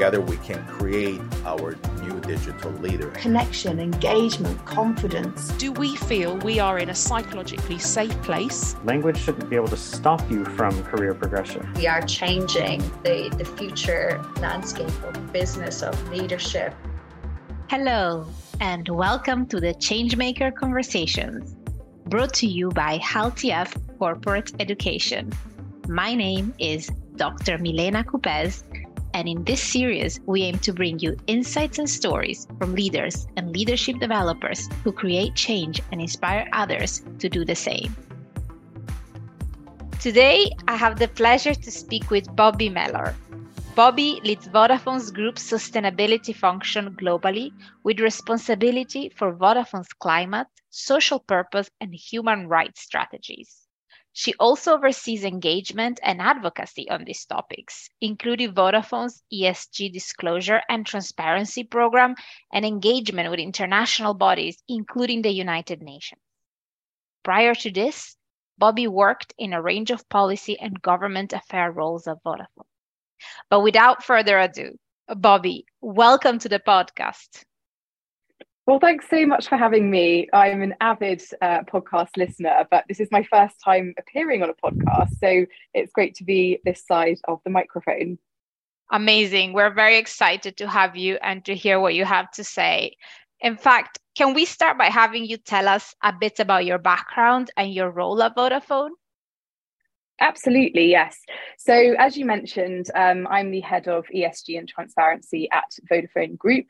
together we can create our new digital leader. Connection, engagement, confidence. Do we feel we are in a psychologically safe place? Language shouldn't be able to stop you from career progression. We are changing the, the future landscape of business, of leadership. Hello, and welcome to the Changemaker Conversations, brought to you by Hult EF Corporate Education. My name is Dr. Milena Coupez, and in this series, we aim to bring you insights and stories from leaders and leadership developers who create change and inspire others to do the same. Today, I have the pleasure to speak with Bobbie Mellor. Bobbie leads Vodafone's group sustainability function globally with responsibility for Vodafone's climate, social purpose, and human rights strategies. She also oversees engagement and advocacy on these topics, including Vodafone's ESG disclosure and transparency program and engagement with international bodies, including the United Nations. Prior to this, Bobbie worked in a range of policy and government affair roles at Vodafone. But without further ado, Bobbie, welcome to the podcast. Well, thanks so much for having me. I'm an avid uh, podcast listener, but this is my first time appearing on a podcast. So it's great to be this side of the microphone. Amazing. We're very excited to have you and to hear what you have to say. In fact, can we start by having you tell us a bit about your background and your role at Vodafone? Absolutely, yes. So, as you mentioned, um, I'm the head of ESG and transparency at Vodafone Group.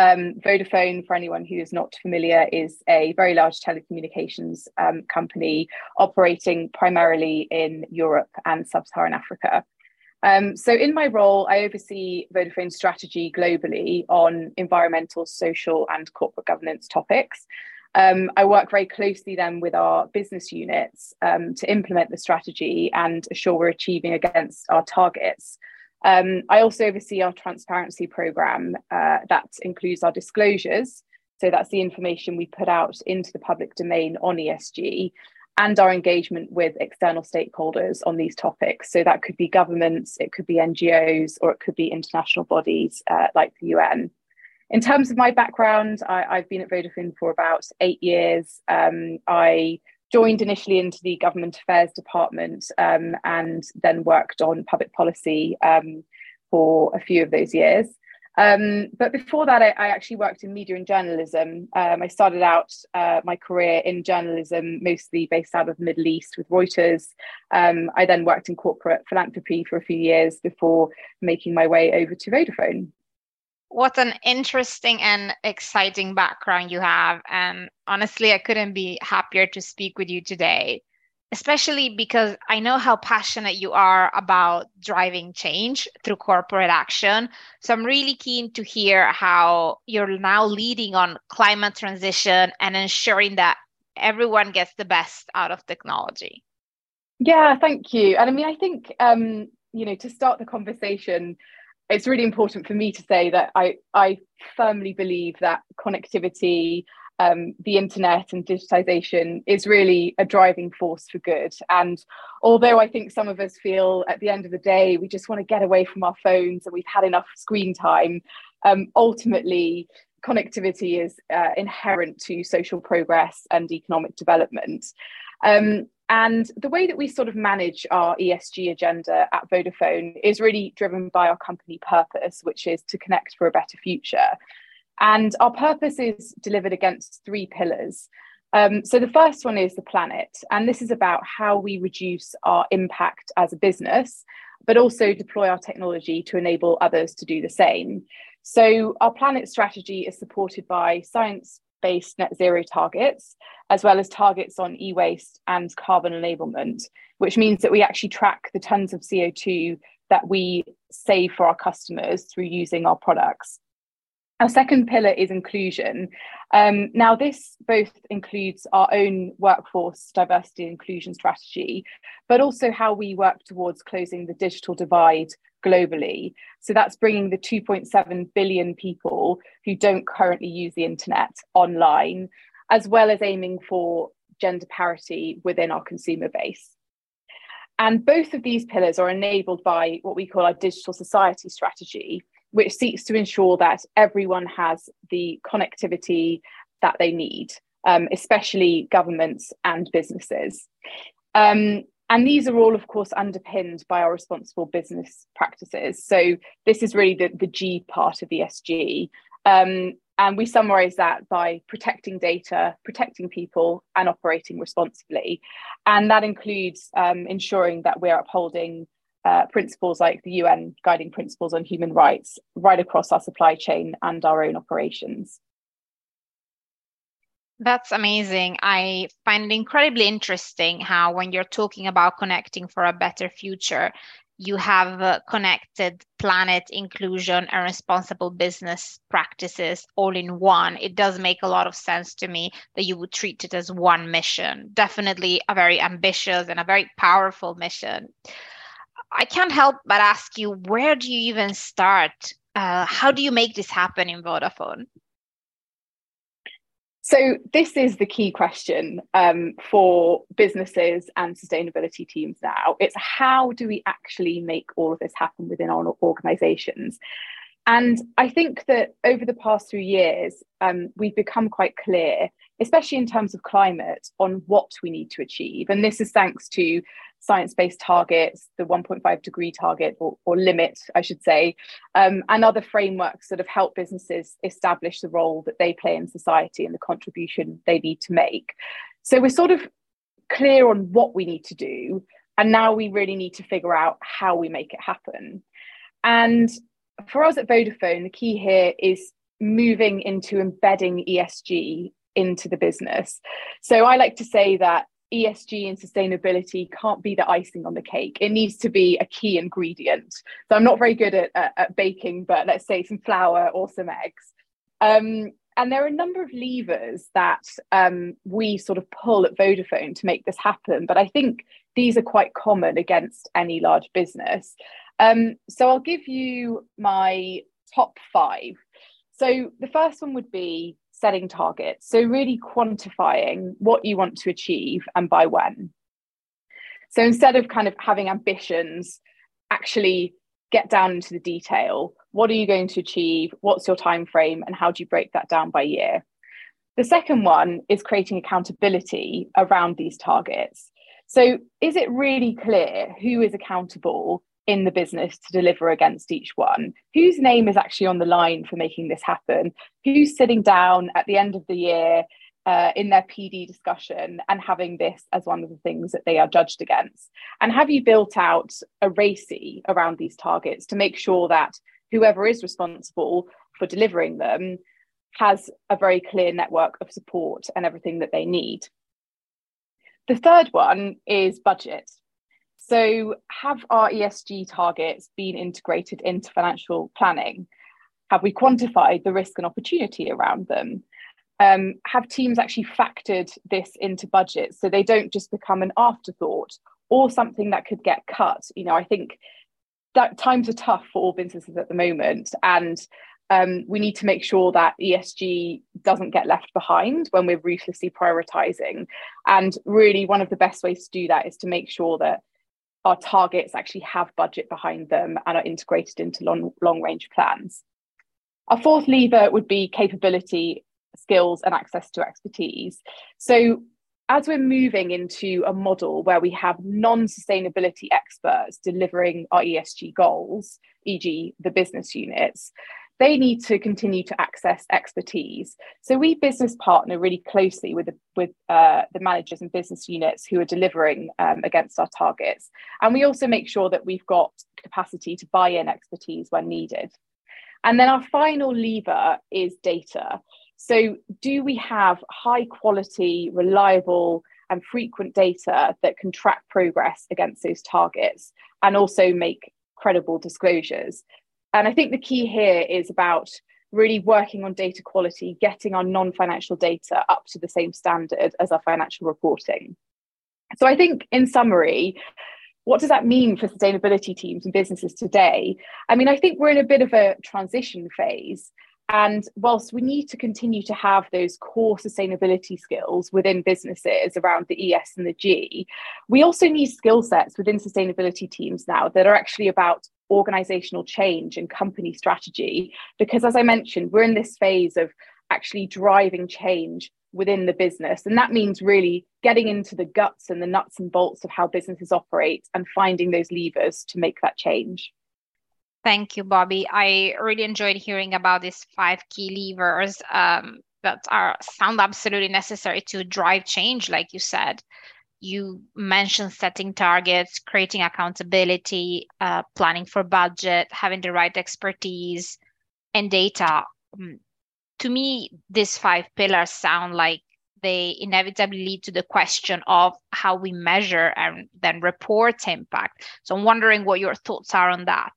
Um, Vodafone, for anyone who is not familiar, is a very large telecommunications um, company operating primarily in Europe and sub Saharan Africa. Um, so, in my role, I oversee Vodafone's strategy globally on environmental, social, and corporate governance topics. Um, I work very closely then with our business units um, to implement the strategy and assure we're achieving against our targets. Um, I also oversee our transparency program uh, that includes our disclosures. So that's the information we put out into the public domain on ESG and our engagement with external stakeholders on these topics. So that could be governments, it could be NGOs, or it could be international bodies uh, like the UN. In terms of my background, I, have been at Vodafone for about eight years. Um, I joined initially into the government affairs department um, and then worked on public policy um, for a few of those years. Um, but before that, I, I, actually worked in media and journalism. Um, I started out uh, my career in journalism, mostly based out of the Middle East with Reuters. Um, I then worked in corporate philanthropy for a few years before making my way over to Vodafone what an interesting and exciting background you have. And honestly, I couldn't be happier to speak with you today, especially because I know how passionate you are about driving change through corporate action. So I'm really keen to hear how you're now leading on climate transition and ensuring that everyone gets the best out of technology. Yeah, thank you. And I mean, I think, um, you know, to start the conversation, it's really important for me to say that I, I firmly believe that connectivity, um, the internet and digitization is really a driving force for good. And although I think some of us feel at the end of the day, we just want to get away from our phones and we've had enough screen time, um, ultimately, connectivity is uh, inherent to social progress and economic development. Um, and the way that we sort of manage our ESG agenda at Vodafone is really driven by our company purpose, which is to connect for a better future. And our purpose is delivered against three pillars. Um, so the first one is the planet, and this is about how we reduce our impact as a business, but also deploy our technology to enable others to do the same. So our planet strategy is supported by science based net zero targets, as well as targets on e waste and carbon enablement, which means that we actually track the tons of CO2 that we save for our customers through using our products. Our second pillar is inclusion. Um, now, this both includes our own workforce diversity and inclusion strategy, but also how we work towards closing the digital divide globally. So that's bringing the 2.7 billion people who don't currently use the internet online, as well as aiming for gender parity within our consumer base. And both of these pillars are enabled by what we call our digital society strategy, which seeks to ensure that everyone has the connectivity that they need, um, especially governments and businesses. Um, and these are all, of course, underpinned by our responsible business practices. So this is really the, the G part of ESG. Um, and we summarize that by protecting data, protecting people, and operating responsibly. And that includes um, ensuring that we're upholding uh, principles like the UN guiding principles on human rights right across our supply chain and our own operations. That's amazing. I find it incredibly interesting how, when you're talking about connecting for a better future, you have uh, connected planet inclusion and responsible business practices all in one. It does make a lot of sense to me that you would treat it as one mission. Definitely a very ambitious and a very powerful mission. I can't help but ask you, where do you even start? Uh, how do you make this happen in Vodafone? So, this is the key question um, for businesses and sustainability teams now. It's how do we actually make all of this happen within our organizations? And I think that over the past few years, um, we've become quite clear, especially in terms of climate, on what we need to achieve. And this is thanks to science based targets, the 1.5 degree target or, or limit, I should say, um, and other frameworks that have helped businesses establish the role that they play in society and the contribution they need to make. So we're sort of clear on what we need to do. And now we really need to figure out how we make it happen. And for us at Vodafone, the key here is moving into embedding ESG into the business. So I like to say that ESG and sustainability can't be the icing on the cake. It needs to be a key ingredient. So I'm not very good at, at, at baking, but let's say some flour or some eggs. Um, and there are a number of levers that um, we sort of pull at Vodafone to make this happen. But I think these are quite common against any large business. Um, so I'll give you my top five. So the first one would be setting targets. So, really quantifying what you want to achieve and by when. So, instead of kind of having ambitions, actually get down into the detail. What are you going to achieve? What's your time frame? And how do you break that down by year? The second one is creating accountability around these targets. So, is it really clear who is accountable in the business to deliver against each one? Whose name is actually on the line for making this happen? Who's sitting down at the end of the year uh, in their PD discussion and having this as one of the things that they are judged against? And have you built out a RACI around these targets to make sure that whoever is responsible for delivering them has a very clear network of support and everything that they need? The third one is budget. So, have our ESG targets been integrated into financial planning? Have we quantified the risk and opportunity around them? Um, have teams actually factored this into budgets so they don't just become an afterthought or something that could get cut? You know, I think that times are tough for all businesses at the moment, and um, we need to make sure that ESG doesn't get left behind when we're ruthlessly prioritizing. And really, one of the best ways to do that is to make sure that our targets actually have budget behind them and are integrated into long, long range plans. Our fourth lever would be capability, skills, and access to expertise. So, as we're moving into a model where we have non sustainability experts delivering our ESG goals, e.g., the business units, they need to continue to access expertise. So we business partner really closely with the, with uh, the managers and business units who are delivering um, against our targets, and we also make sure that we've got capacity to buy in expertise when needed. And then our final lever is data. So do we have high quality, reliable, and frequent data that can track progress against those targets and also make credible disclosures and I think the key here is about really working on data quality, getting our non financial data up to the same standard as our financial reporting. So I think, in summary, what does that mean for sustainability teams and businesses today? I mean, I think we're in a bit of a transition phase. And whilst we need to continue to have those core sustainability skills within businesses around the ES and the G, we also need skill sets within sustainability teams now that are actually about organizational change and company strategy. Because as I mentioned, we're in this phase of actually driving change within the business. And that means really getting into the guts and the nuts and bolts of how businesses operate and finding those levers to make that change. Thank you, Bobbie. I really enjoyed hearing about these five key levers um, that are sound absolutely necessary to drive change, like you said. You mentioned setting targets, creating accountability, uh, planning for budget, having the right expertise, and data. Um, to me, these five pillars sound like they inevitably lead to the question of how we measure and then report impact. So I'm wondering what your thoughts are on that.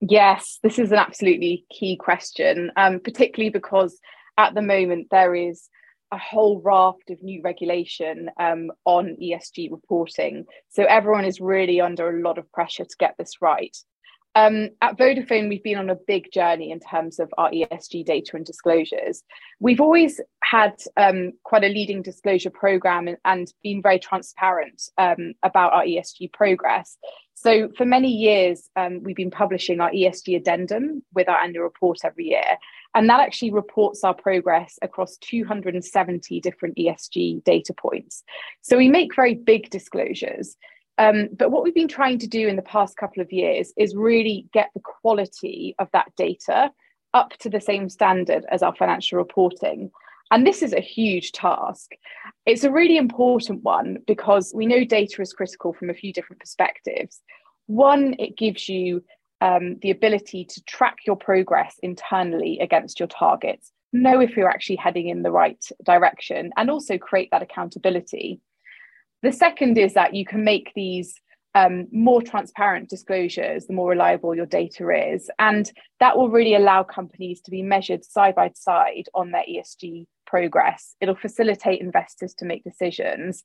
Yes, this is an absolutely key question, um, particularly because at the moment there is a whole raft of new regulation um, on ESG reporting. So everyone is really under a lot of pressure to get this right. Um, at Vodafone, we've been on a big journey in terms of our ESG data and disclosures. We've always had um, quite a leading disclosure program and, and been very transparent um, about our ESG progress. So, for many years, um, we've been publishing our ESG addendum with our annual report every year. And that actually reports our progress across 270 different ESG data points. So, we make very big disclosures. Um, but what we've been trying to do in the past couple of years is really get the quality of that data up to the same standard as our financial reporting. And this is a huge task. It's a really important one because we know data is critical from a few different perspectives. One, it gives you um, the ability to track your progress internally against your targets, know if you're actually heading in the right direction, and also create that accountability. The second is that you can make these um, more transparent disclosures, the more reliable your data is. And that will really allow companies to be measured side by side on their ESG progress. It'll facilitate investors to make decisions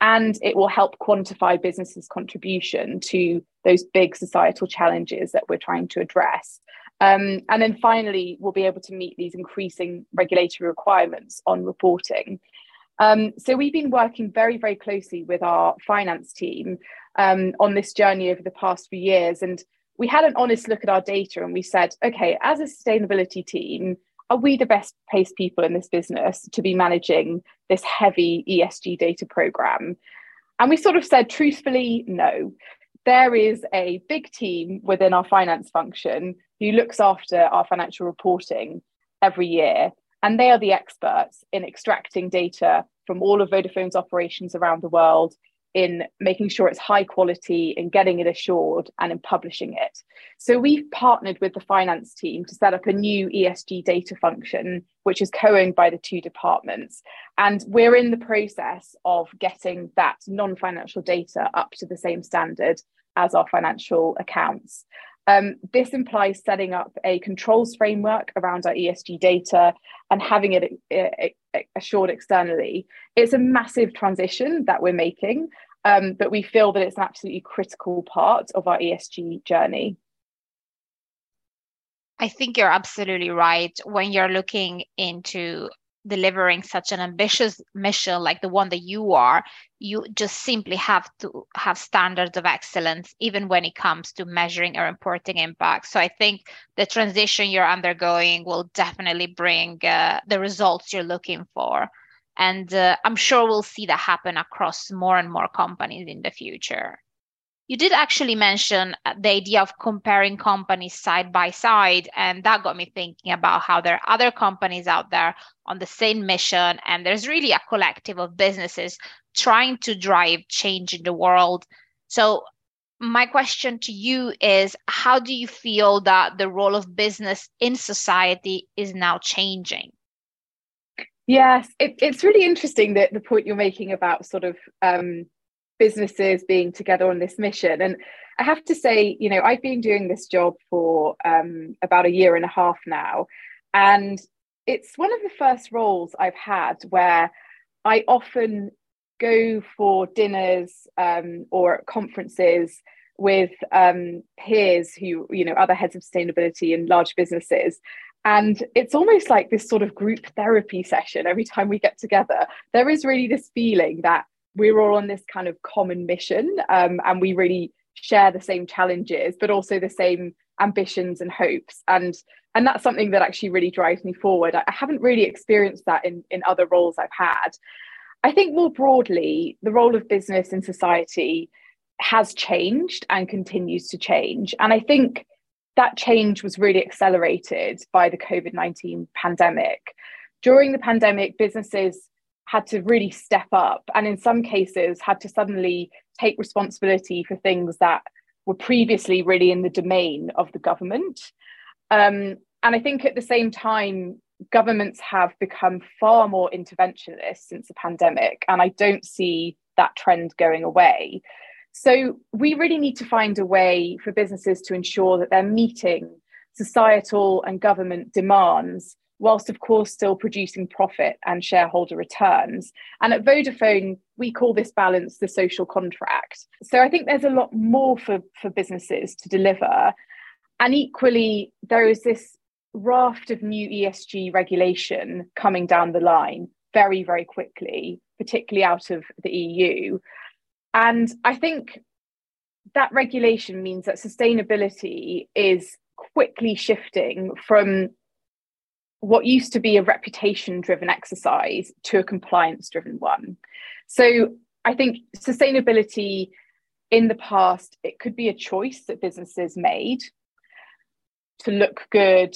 and it will help quantify businesses' contribution to those big societal challenges that we're trying to address. Um, and then finally, we'll be able to meet these increasing regulatory requirements on reporting. Um, so we've been working very, very closely with our finance team um, on this journey over the past few years. And we had an honest look at our data and we said, okay, as a sustainability team, are we the best placed people in this business to be managing this heavy ESG data program? And we sort of said, truthfully, no. There is a big team within our finance function who looks after our financial reporting every year. And they are the experts in extracting data from all of Vodafone's operations around the world in making sure it's high quality in getting it assured and in publishing it. So we've partnered with the finance team to set up a new ESG data function, which is co-owned by the two departments. And we're in the process of getting that non-financial data up to the same standard as our financial accounts. Um, this implies setting up a controls framework around our ESG data and having it uh, uh, assured externally. It's a massive transition that we're making, um, but we feel that it's an absolutely critical part of our ESG journey. I think you're absolutely right. When you're looking into delivering such an ambitious mission like the one that you are, you just simply have to have standards of excellence, even when it comes to measuring or reporting impact. So I think the transition you're undergoing will definitely bring uh, the results you're looking for. And uh, I'm sure we'll see that happen across more and more companies in the future. You did actually mention uh, the idea of comparing companies side by side. And that got me thinking about how there are other companies out there on the same mission. And there's really a collective of businesses trying to drive change in the world. So, my question to you is how do you feel that the role of business in society is now changing? Yes, it, it's really interesting that the point you're making about sort of um, businesses being together on this mission. And I have to say, you know, I've been doing this job for um, about a year and a half now. And it's one of the first roles I've had where I often go for dinners um, or conferences with um, peers who, you know, other heads of sustainability in large businesses. And it's almost like this sort of group therapy session every time we get together. There is really this feeling that we're all on this kind of common mission um, and we really share the same challenges, but also the same ambitions and hopes. And and that's something that actually really drives me forward. I, I haven't really experienced that in, in other roles I've had. I think more broadly, the role of business in society has changed and continues to change. And I think that change was really accelerated by the COVID 19 pandemic. During the pandemic, businesses had to really step up and, in some cases, had to suddenly take responsibility for things that were previously really in the domain of the government. Um, and I think at the same time, governments have become far more interventionist since the pandemic, and I don't see that trend going away. So we really need to find a way for businesses to ensure that they're meeting societal and government demands, whilst of course still producing profit and shareholder returns. And at Vodafone, we call this balance the social contract. So I think there's a lot more for, for businesses to deliver. And equally, there is this raft of new ESG regulation coming down the line very, very quickly, particularly out of the EU. And I think that regulation means that sustainability is quickly shifting from what used to be a reputation driven exercise to a compliance driven one. So I think sustainability in the past, it could be a choice that businesses made to look good,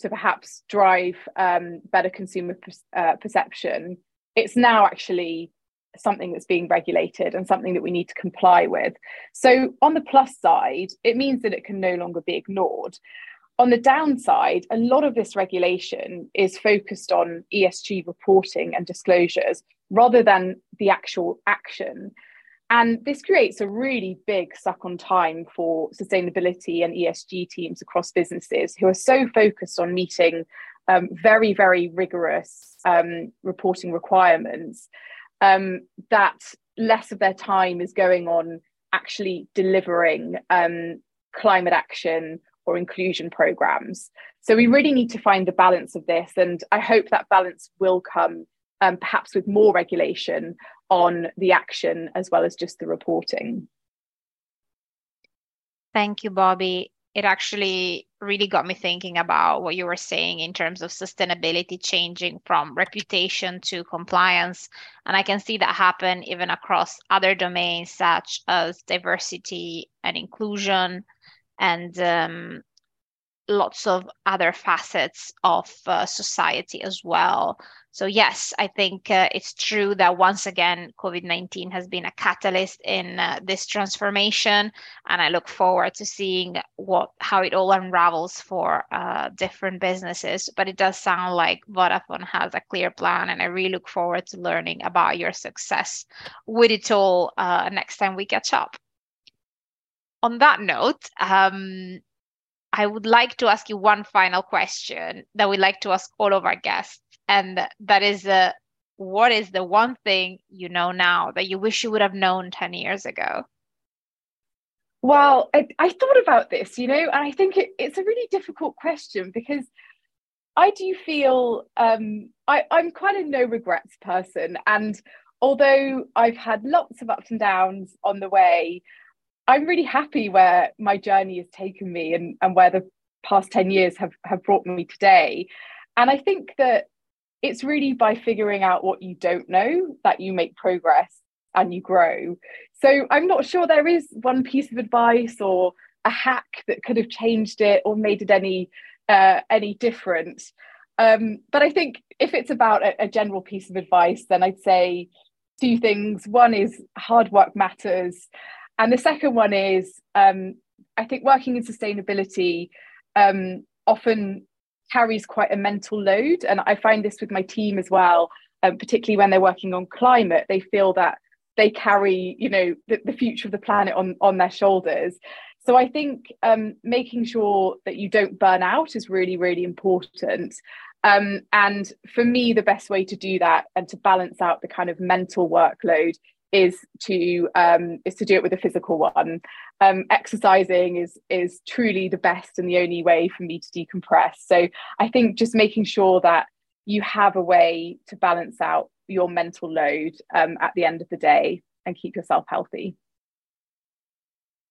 to perhaps drive um, better consumer per- uh, perception. It's now actually something that's being regulated and something that we need to comply with. So, on the plus side, it means that it can no longer be ignored. On the downside, a lot of this regulation is focused on ESG reporting and disclosures rather than the actual action. And this creates a really big suck on time for sustainability and ESG teams across businesses who are so focused on meeting um, very, very rigorous um, reporting requirements um, that less of their time is going on actually delivering um, climate action or inclusion programs. So we really need to find the balance of this, and I hope that balance will come um, perhaps with more regulation on the action as well as just the reporting. Thank you, Bobbie it actually really got me thinking about what you were saying in terms of sustainability changing from reputation to compliance. And I can see that happen even across other domains such as diversity and inclusion and um, lots of other facets of uh, society as well. So, yes, I think uh, it's true that once again, COVID 19 has been a catalyst in uh, this transformation. And I look forward to seeing what how it all unravels for uh, different businesses. But it does sound like Vodafone has a clear plan. And I really look forward to learning about your success with it all uh, next time we catch up. On that note, um, I would like to ask you one final question that we like to ask all of our guests and that is uh, what is the one thing you know now that you wish you would have known 10 years ago? Well I, I thought about this you know and i think it, it's a really difficult question because i do feel um, I, i'm quite a no regrets person and although i've had lots of ups and downs on the way i'm really happy where my journey has taken me and, and where the past 10 years have, have brought me today and i think that it's really by figuring out what you don't know that you make progress and you grow. So I'm not sure there is one piece of advice or a hack that could have changed it or made it any uh, any different. Um, but I think if it's about a, a general piece of advice, then I'd say two things. One is hard work matters, and the second one is um, I think working in sustainability um, often carries quite a mental load. And I find this with my team as well, um, particularly when they're working on climate, they feel that they carry, you know, the, the future of the planet on, on their shoulders. So I think um, making sure that you don't burn out is really, really important. Um, and for me, the best way to do that and to balance out the kind of mental workload is to um, is to do it with a physical one. Um, exercising is is truly the best and the only way for me to decompress. So I think just making sure that you have a way to balance out your mental load um, at the end of the day and keep yourself healthy.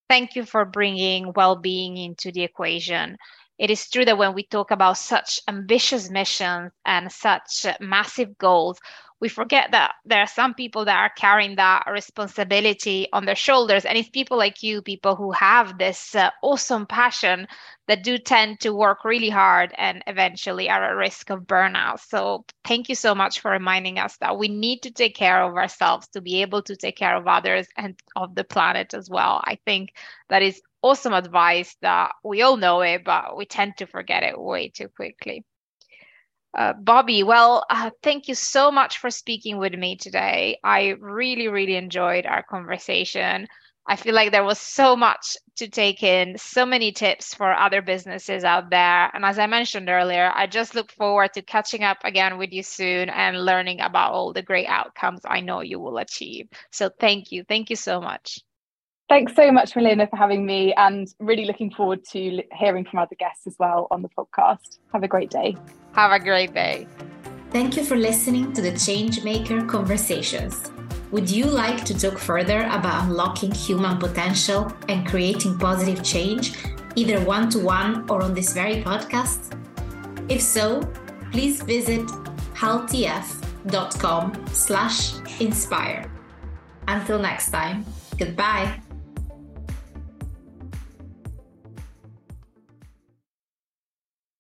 Thank you for bringing well being into the equation. It is true that when we talk about such ambitious missions and such massive goals, we forget that there are some people that are carrying that responsibility on their shoulders. And it's people like you people who have this uh, awesome passion that do tend to work really hard and eventually are at risk of burnout. So thank you so much for reminding us that we need to take care of ourselves to be able to take care of others and of the planet as well. I think that is awesome advice that we all know it but we tend to forget it way too quickly uh, Bobbie, well, uh, thank you so much for speaking with me today. I really, really enjoyed our conversation. I feel like there was so much to take in, so many tips for other businesses out there. And as I mentioned earlier, I just look forward to catching up again with you soon and learning about all the great outcomes I know you will achieve. So thank you. Thank you so much. Thanks so much, Milena, for having me, and really looking forward to hearing from other guests as well on the podcast. Have a great day. Have a great day. Thank you for listening to the Changemaker Conversations. Would you like to talk further about unlocking human potential and creating positive change, either one to one or on this very podcast? If so, please visit hultef.com slash inspire. Until next time, goodbye.